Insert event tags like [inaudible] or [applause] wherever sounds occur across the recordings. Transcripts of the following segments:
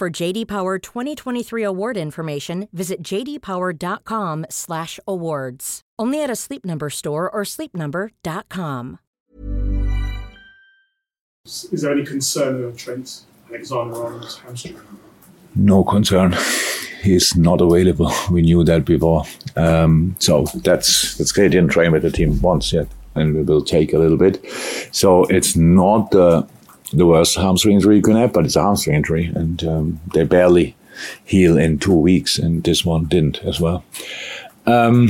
For JD Power 2023 award information, visit jdpower.com/awards. Only at a Sleep Number store or sleepnumber.com. Is there any concern of Trent Alexander-Arnold's hamstring? No concern. He's not available. We knew that before. Um, so that's that's great. He didn't train with the team once yet, and we will take a little bit. So it's not the the worst hamstring injury you can have, but it's a hamstring injury, and um, they barely heal in two weeks, and this one didn't as well. Um,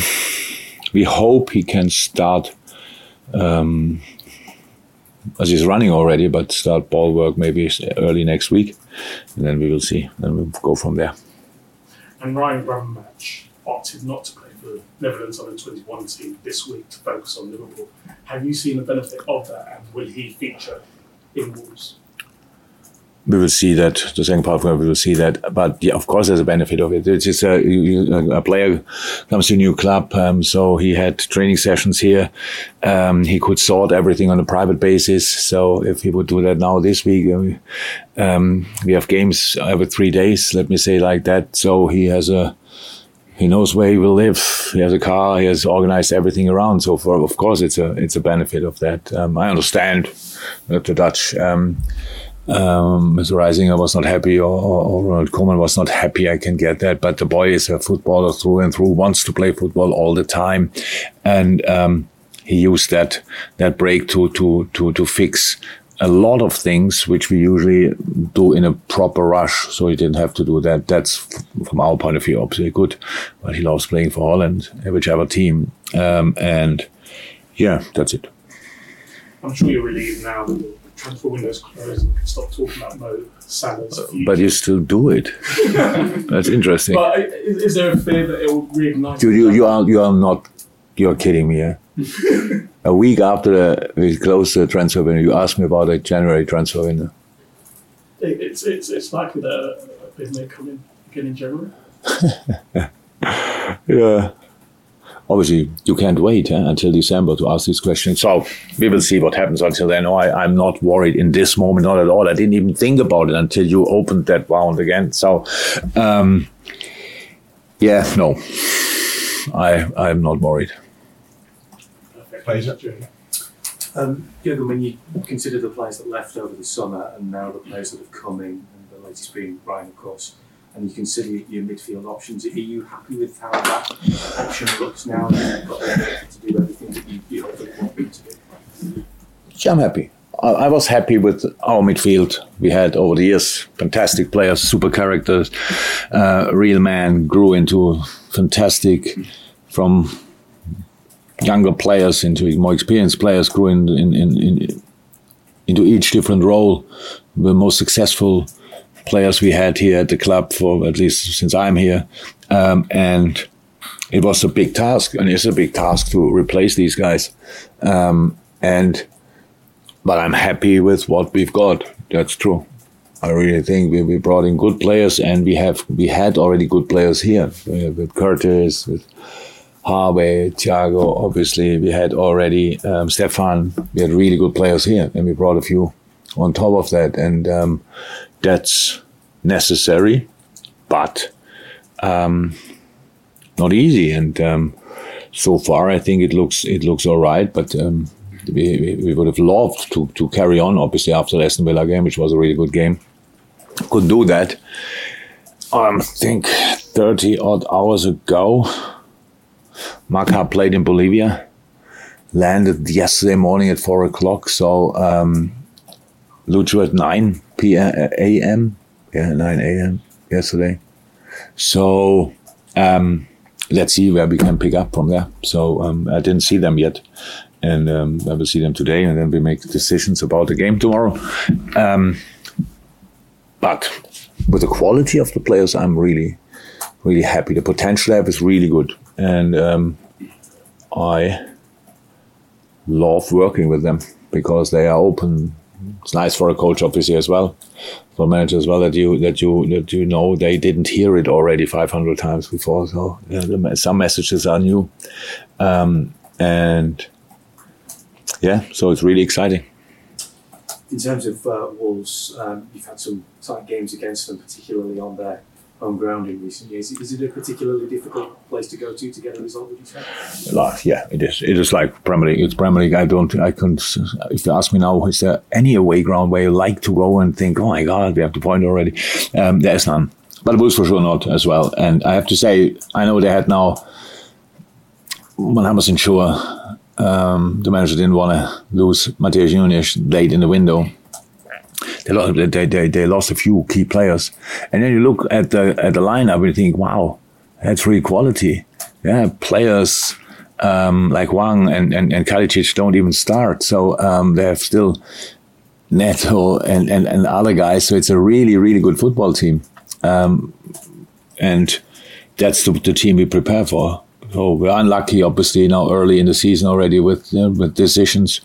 we hope he can start um, as he's running already, but start ball work maybe early next week, and then we will see. Then we'll go from there. And Ryan Gravenberch opted not to play for the Netherlands under 21 team this week to focus on Liverpool. Have you seen the benefit of that, and will he feature in we will see that the second part we will see that but yeah of course there's a benefit of it it's just a, a player comes to a new club um, so he had training sessions here um, he could sort everything on a private basis so if he would do that now this week um, we have games every three days let me say like that so he has a he knows where he will live. He has a car. He has organized everything around. So, for of course, it's a it's a benefit of that. Um, I understand that the Dutch um, um, Mr. Reiziger was not happy or, or, or, Ronald Koeman was not happy. I can get that. But the boy is a footballer through and through, wants to play football all the time. And, um, he used that, that break to, to, to, to fix a lot of things which we usually do in a proper rush. So he didn't have to do that. That's from our point of view, obviously good, but he loves playing for Holland, whichever team. Um, and yeah, that's it. I'm sure you're relieved now that the transfer windows closed and can stop talking about Mo Salah's future. But you still do it. [laughs] That's interesting. But uh, is, is, there a fear that it will reignite? Dude, you, you are you are not. You're kidding me, yeah? [laughs] a week after the, we closed the transfer window, you asked me about a January transfer window. It, it's, it's, it's likely that a bid may come in again in January. [laughs] yeah obviously you can't wait eh, until December to ask these questions. So we will see what happens until then. No, I, am not worried in this moment, not at all. I didn't even think about it until you opened that wound again. So, um, yeah, no, I I'm not worried. Um, Jürgen, when you consider the players that left over the summer and now the players that have come in, and the latest being Ryan, of course, and you consider your midfield options. Are you happy with how that option looks now? You've got to do everything that you, you want to do. I'm happy. I was happy with our midfield we had over the years. Fantastic players, super characters, uh, real man grew into fantastic from younger players into more experienced players grew in, in, in, in into each different role. The most successful players we had here at the club for at least since I'm here, um, and it was a big task, and it's a big task to replace these guys. Um, and but I'm happy with what we've got. That's true. I really think we, we brought in good players, and we have we had already good players here with Curtis, with Harvey, Thiago. Obviously, we had already um, Stefan. We had really good players here, and we brought a few on top of that. And um, that's necessary, but um, not easy. And um, so far, I think it looks it looks all right. But um, we, we would have loved to to carry on, obviously, after the Aston Villa game, which was a really good game. could do that. Um, I think 30 odd hours ago, Maca played in Bolivia, landed yesterday morning at 4 o'clock. So, um, Lucho at 9 p.m. a.m. Yeah, 9 a.m. yesterday. So, um, let's see where we can pick up from there. So, um, I didn't see them yet. And um, I will see them today, and then we make decisions about the game tomorrow. Um, but with the quality of the players, I'm really, really happy. The potential level is really good, and um, I love working with them because they are open. It's nice for a coach, obviously, as well, for manager as well that you that you that you know they didn't hear it already 500 times before. So uh, some messages are new, um, and yeah, so it's really exciting in terms of uh, Wolves, um, you've had some tight games against them, particularly on their home ground in recent years. Is it a particularly difficult place to go to to get a result? Would you say? lot. yeah, it is. It is like Premier League. It's Premier League. I don't. I couldn't. If you ask me now, is there any away ground where you like to go and think, oh my God, we have the point already? Um, there's none. But Wolves for sure not as well. And I have to say, I know they had now 100% sure um, the manager didn't want to lose Matheus Nunes late in the window. They lost, they, they, they lost a few key players. And then you look at the, at the lineup and you think, wow, that's really quality. Yeah, players um, like Hwang and, and, and Kalajdzic don't even start. So um, they have still Neto and, and, and other guys. So it's a really, really good football team. Um, and that's the, the team we prepare for. So we're unlucky, obviously, now early in the season already with you know, with decisions,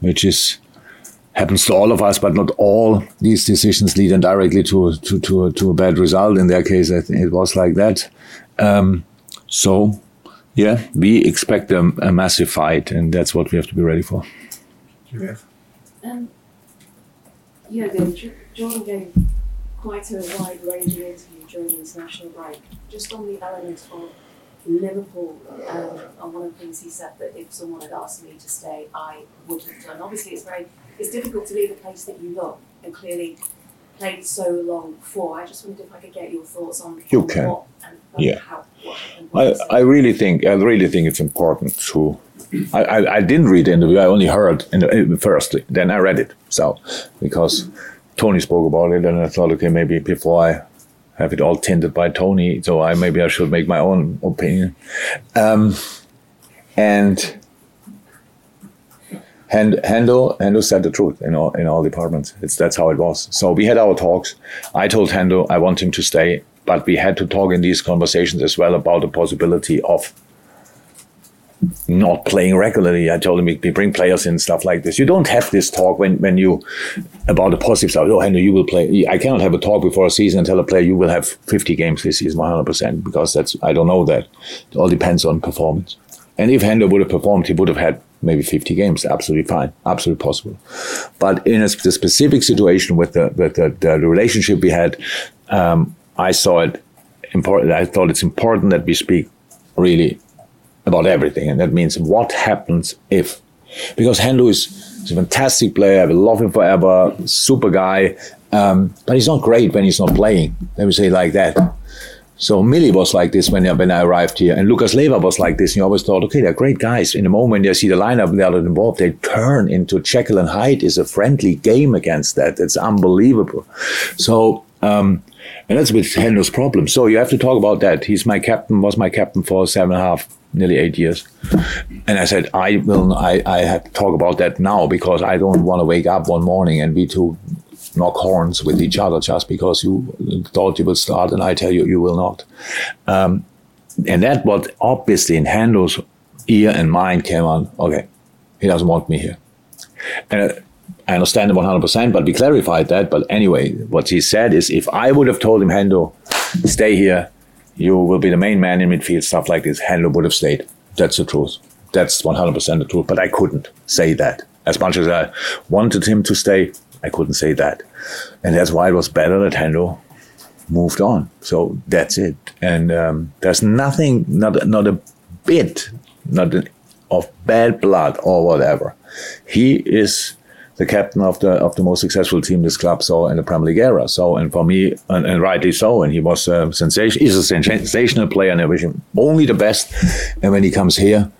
which is happens to all of us, but not all these decisions lead indirectly to to to a, to a bad result. In their case, I think it was like that. Um, so, yeah, we expect a, a, massive fight, and that's what we have to be ready for. Yeah. Um, yeah, Jordan gave quite a wide ranging interview during the international break, just on the element of Liverpool, um, and one of the things he said that if someone had asked me to stay, I would have done. Obviously, it's very it's difficult to leave a place that you love and clearly played so long for. I just wondered if I could get your thoughts on, you on can. what and yeah. how. I, I really think I really think it's important to. I, I, I didn't read the interview. I only heard in the, first. Then I read it. So because Tony spoke about it, and I thought, okay, maybe before I have it all tinted by Tony, so I maybe I should make my own opinion. Um, and Hendo, Hendo said the truth in all in all departments. It's that's how it was. So we had our talks. I told Hendo I want him to stay, but we had to talk in these conversations as well about the possibility of not playing regularly. I told him we bring players in stuff like this. You don't have this talk when, when you about the positive stuff. Oh, Henry, you will play. I cannot have a talk before a season and tell a player you will have 50 games this season, 100 percent, because that's I don't know that. It all depends on performance. And if Hendo would have performed, he would have had maybe 50 games. Absolutely fine, absolutely possible. But in a, the specific situation with the with the, the relationship we had, um, I saw it important. I thought it's important that we speak really about everything. And that means what happens if, because Hendo is, is a fantastic player. I will love him forever. Super guy. Um, but he's not great when he's not playing. Let me say like that. So Millie was like this when, I, when I arrived here, and Lucas Leiva was like this. And you always thought, okay, they're great guys. In the moment they see the lineup they're involved, they turn into Jekyll and Hyde is a friendly game against that. It's unbelievable. So um, and that's with Hendo's problem. So you have to talk about that. He's my captain, was my captain for seven and a half, nearly eight years. And I said, I will, I, I have to talk about that now because I don't want to wake up one morning and be two knock horns with each other just because you thought you would start and I tell you you will not. Um, and that what obviously in Hendo's ear and mind came on, okay, he doesn't want me here. And I understand it 100%, but we clarified that. But anyway, what he said is if I would have told him, Hendo, stay here, you will be the main man in midfield, stuff like this, Hendo would have stayed. That's the truth. That's 100% the truth. But I couldn't say that. As much as I wanted him to stay, I couldn't say that. And that's why it was better that Hendo moved on. So that's it. And um, there's nothing, not, not a bit, not an, of bad blood or whatever. He is the captain of the of the most successful team this club saw in the Premier League era. So, and for me, and, and rightly so, and he was a sensation. He's a sensational player, and I wish him only the best. And when he comes here,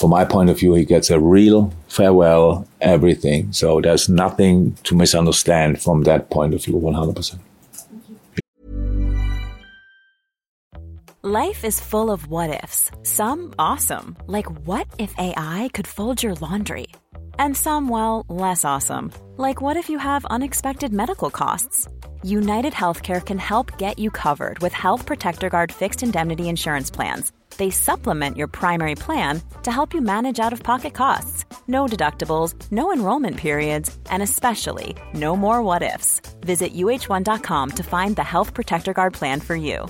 from my point of view, he gets a real farewell, everything. So there's nothing to misunderstand from that point of view, 100%. Life is full of what ifs. Some awesome, like what if AI could fold your laundry? And some, well, less awesome, like what if you have unexpected medical costs? United Healthcare can help get you covered with Health Protector Guard fixed indemnity insurance plans they supplement your primary plan to help you manage out of pocket costs. No deductibles, no enrollment periods, and especially no more what ifs. Visit uhone.com to find the Health Protector Guard plan for you.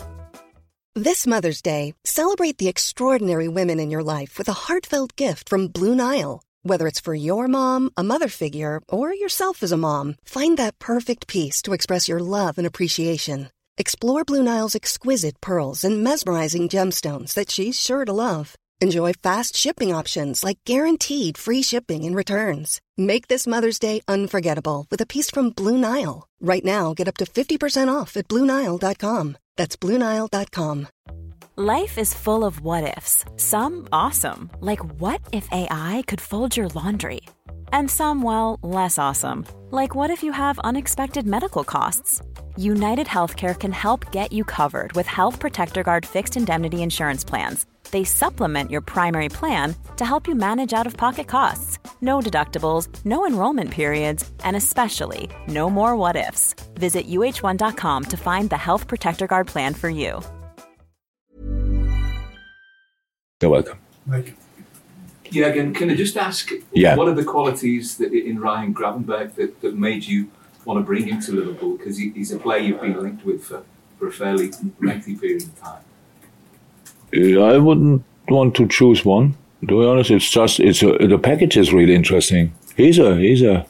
This Mother's Day, celebrate the extraordinary women in your life with a heartfelt gift from Blue Nile. Whether it's for your mom, a mother figure, or yourself as a mom, find that perfect piece to express your love and appreciation. Explore Blue Nile's exquisite pearls and mesmerizing gemstones that she's sure to love. Enjoy fast shipping options like guaranteed free shipping and returns. Make this Mother's Day unforgettable with a piece from Blue Nile. Right now, get up to 50% off at BlueNile.com. That's BlueNile.com. Life is full of what ifs. Some awesome, like what if AI could fold your laundry? And some, well, less awesome, like what if you have unexpected medical costs? United Healthcare can help get you covered with Health Protector Guard fixed indemnity insurance plans. They supplement your primary plan to help you manage out of pocket costs. No deductibles, no enrollment periods, and especially no more what ifs. Visit uhone.com to find the Health Protector Guard plan for you. You're welcome. Mike. Yeah, again, can I just ask, yeah. what are the qualities that in Ryan Gravenberch that, that made you want to bring him to Liverpool because he, he's a player you've been linked with for, for a fairly lengthy period of time? I wouldn't want to choose one. To be honest, it's just it's a, the package is really interesting. He's a he's a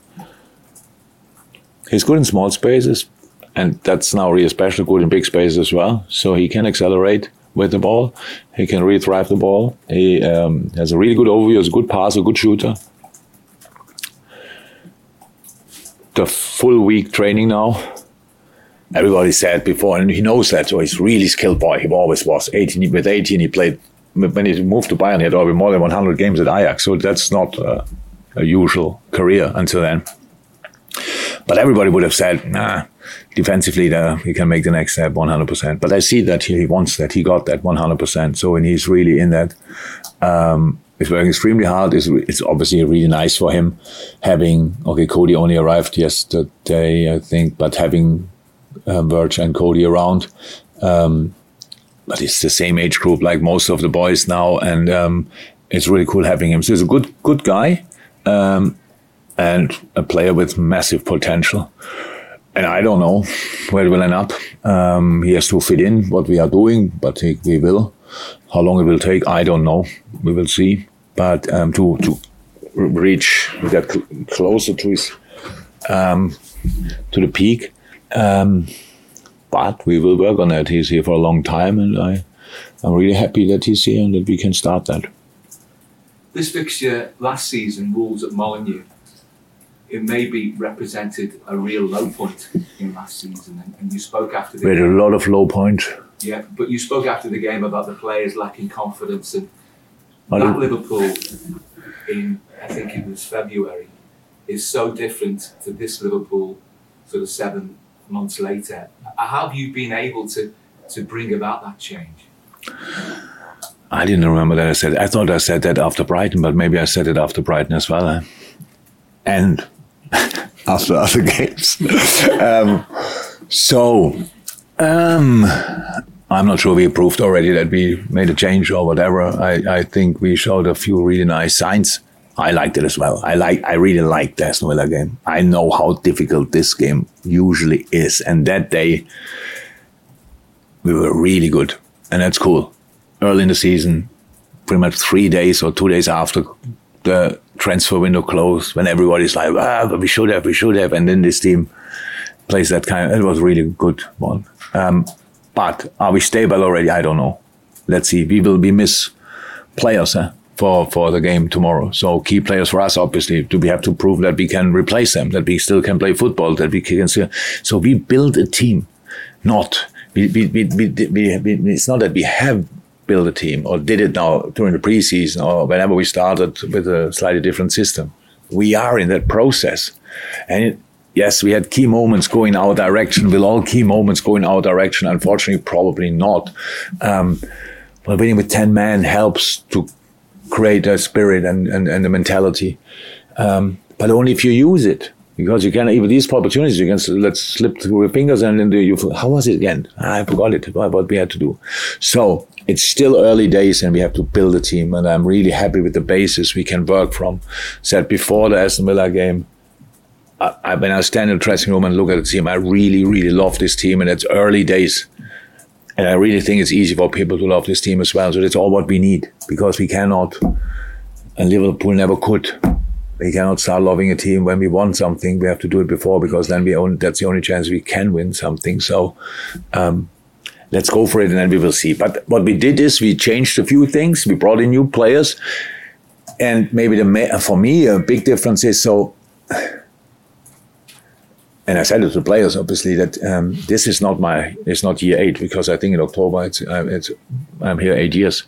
he's good in small spaces, and that's now really especially good in big spaces as well. So he can accelerate with the ball. He can really drive the ball. He um, has a really good overview. He's a good passer, a good shooter. The full week training now. Everybody said before, and he knows that, so he's really skilled boy. He always was. 18 with 18, he played. When he moved to Bayern, he had already more than 100 games at Ajax, so that's not uh, a usual career until then. But everybody would have said, nah, defensively, the, he can make the next step 100%. But I see that he wants that. He got that 100%. So when he's really in that, um, He's working extremely hard. It's, it's obviously really nice for him having, okay, Cody only arrived yesterday, I think, but having um, and Cody around. Um, but it's the same age group like most of the boys now, and um, it's really cool having him. So he's a good, good guy, um, and a player with massive potential. And I don't know where it will end up. Um, he has to fit in what we are doing, but he, we will. How long it will take, I don't know. We will see but um, to to reach get cl- closer to his um, to the peak. Um, but we will work on that. He's here for a long time, and I I'm really happy that he's here and that we can start that. This fixture last season, Wolves at Molineux, it maybe represented a real low point in last season, and, and you spoke after the. We had a lot of low points. Yeah, but you spoke after the game about the players lacking confidence and that Liverpool in I think it was February is so different to this Liverpool sort of seven months later. How have you been able to to bring about that change? I didn't remember that I said. I thought I said that after Brighton, but maybe I said it after Brighton as well, eh? and [laughs] after other [laughs] games. um, so, um, I'm not sure we proved already that we made a change or whatever. I, I think we showed a few really nice signs. I liked it as well. I like I really liked the Aston Villa game. I know how difficult this game usually is, and that day we were really good, and that's cool. Early in the season, pretty much three days or two days after the transfer window closed, when everybody's like, "Ah, we should have, we should have," and then this team plays that kind. Of, it was really good one. Um, but are we stable already? I don't know. Let's see. We will be miss players. Huh? for for the game tomorrow. So key players for us, obviously, do we have to prove that we can replace them, that we still can play football, that we can. So we build a team, not we, we, we, we it's not that we have built a team or did it now during the preseason or whenever we started with a slightly different system. We are in that process, and. It, yes, we had key moments going our direction. Will all key moments go in our direction? Unfortunately, probably not. Um, but winning with 10 men helps to create a spirit and, and, and a mentality. Um, but only if you use it. Because you can, even these opportunities, you can let's slip through your fingers and then you, how was it again? I forgot it, what we had to do. So it's still early days and we have to build a team. And I'm really happy with the basis we can work from. Said before the Aston Villa game, I, when I stand in the dressing room and look at the team, I really, really love this team. And it's early days. And I really think it's easy for people to love this team as well. So that's all what we need because we cannot, and Liverpool never could. We cannot start loving a team when we want something. We have to do it before because then we own, that's the only chance we can win something. So, um, let's go for it and then we will see. But what we did is we changed a few things. We brought in new players. And maybe the, for me, a big difference is so, and I said it to the players obviously that um, this is not my it's not year eight because I think in October it's, uh, it's, I'm here eight years.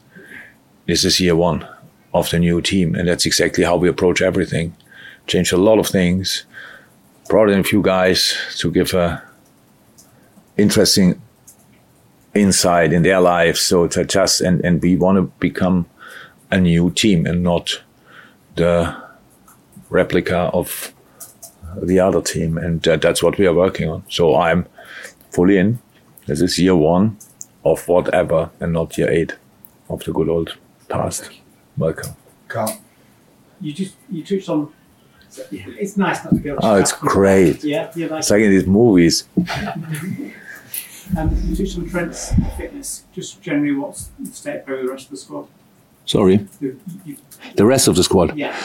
This is year one of the new team, and that's exactly how we approach everything. Changed a lot of things, brought in a few guys to give a interesting insight in their lives. So to just and and we want to become a new team and not the replica of the other team, and uh, that's what we are working on. So I'm fully in. This is year one of whatever, and not year eight of the good old past. Welcome. Carl. You just you touched on. It's nice not to be able to. Oh, it's great. Yeah, yeah. Like it's like in these movies. [laughs] um, you touched on Trent's fitness. Just generally, what's the state of the rest of the squad? Sorry. The, rest of the squad. Yeah.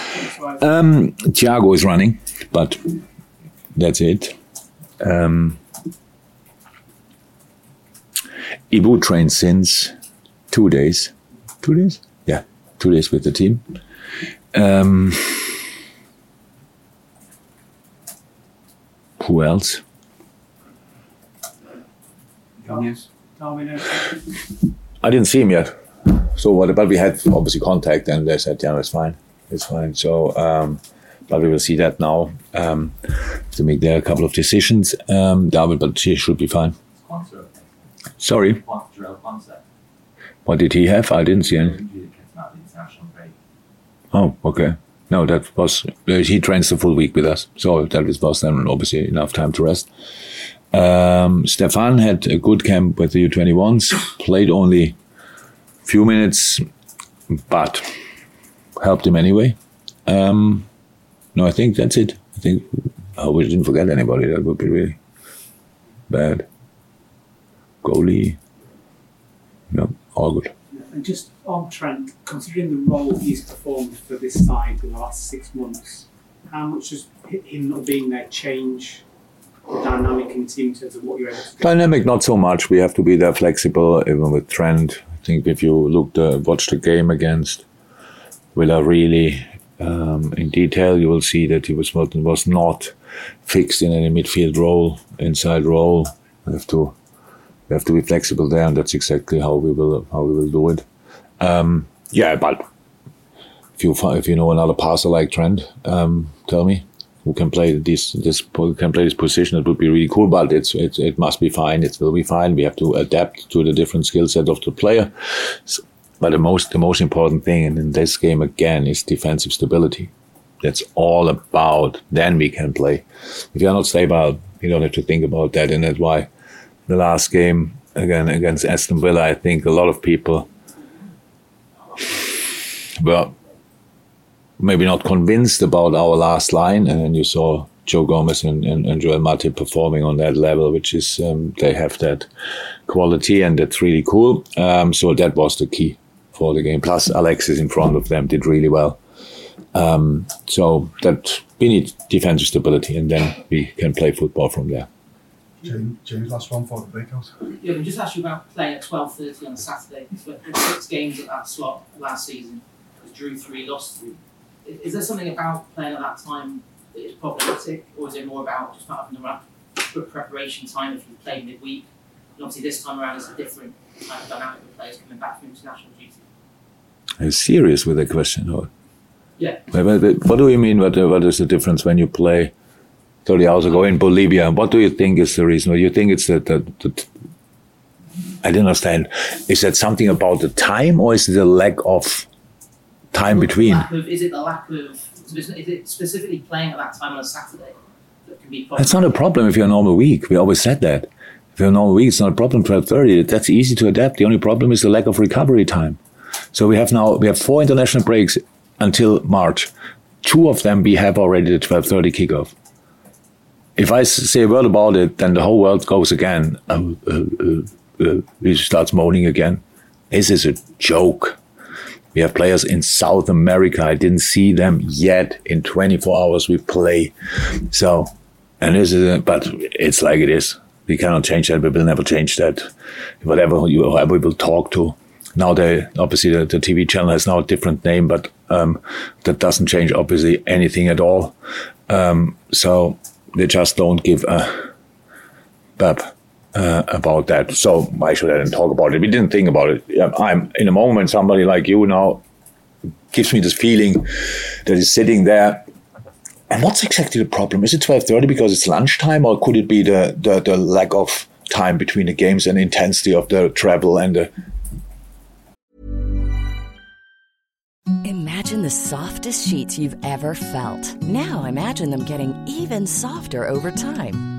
Um, Thiago is running, but that's it. Um, Ibou trained since two days. Two days? Yeah, two days with the team. Um, who else? Yes. I didn't see him yet. So what? But we had obviously contact, and they said, "Yeah, it's fine, it's fine." So, um, but we will see that now um, to make there a couple of decisions. Um, David, but she should be fine. Sorry. What did he have? I didn't see any. Oh, okay. No, that was he trains the full week with us, so that was then obviously enough time to rest. Um, Stefan had a good camp with the U21s, played only few minutes, but helped him anyway. Um, no, I think that's it. I think I hope we didn't forget anybody. That would be really bad. Goalie, no, all good. And just on Trent, considering the role he's performed for this side in the last six months, how much does him not being there change the dynamic in the team in terms of what you're able to do? Dynamic, not so much. We have to be there flexible, even with Trent think if you looked uh, watch the game against Villa really um, in detail, you will see that he was not, was not fixed in any midfield role, inside role. We have to we have to be flexible there, and that's exactly how we will how we will do it. Um, yeah, but if you if you know another passer like Trent, um, tell me who can play this this can play this position. It would be really cool, but it's it, it must be fine. It will be fine. We have to adapt to the different skill set of the player. So, but the most the most important thing in this game again is defensive stability. That's all about. Then we can play. If you're not stable, you don't have to think about that. And that's why the last game again against Aston Villa, I think a lot of people were maybe not convinced about our last line, and then you saw Joe Gomez and, and, and Joel Matip performing on that level, which is um, they have that quality, and that's really cool. Um, so that was the key for the game. Plus, Alexis in front of them did really well. Um, so that we need defensive stability, and then we can play football from there. James, James last one for the breakout. Yeah, we just asked you about playing at twelve thirty on a Saturday. We had six games at that slot last season drew three, lost three. Is there something about playing at that time that is problematic, or is it more about just not having the right preparation time if you play midweek? And obviously, this time around it's a different kind of dynamic with players coming back from international duty. Are you serious with the question? Or? Yeah. What do you mean? What, what is the difference when you play 30 hours ago in Bolivia? What do you think is the reason? Do you think it's the, the, the I don't understand. Is that something about the time, or is it the lack of time between? Of, is it the lack of? Is it specifically playing at that time on a Saturday that can be? That's not a problem if you're a normal week. We always said that. If you're a normal week, it's not a problem. Twelve thirty. That's easy to adapt. The only problem is the lack of recovery time. So we have now we have four international breaks until March. Two of them we have already the twelve thirty kickoff. If I say a word about it, then the whole world goes again. Uh, uh, uh, uh, he starts moaning again. This is a joke. We have players in South America. I didn't see them yet. In 24 hours, we play. So, and this is, but it's like it is. We cannot change that. We will never change that. Whatever you, whoever we will talk to. Now, they obviously the, the TV channel has now a different name, but um, that doesn't change obviously anything at all. Um, so they just don't give a bap uh, about that. So why should I talk about it? We didn't think about it. I'm in a moment, somebody like you now gives me this feeling that is sitting there. And what's exactly the problem? Is it 12.30 because it's lunchtime or could it be the, the, the lack of time between the games and intensity of the travel and the Imagine the softest sheets you've ever felt. Now imagine them getting even softer over time.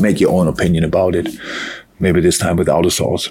make your own opinion about it. Maybe this time without a source.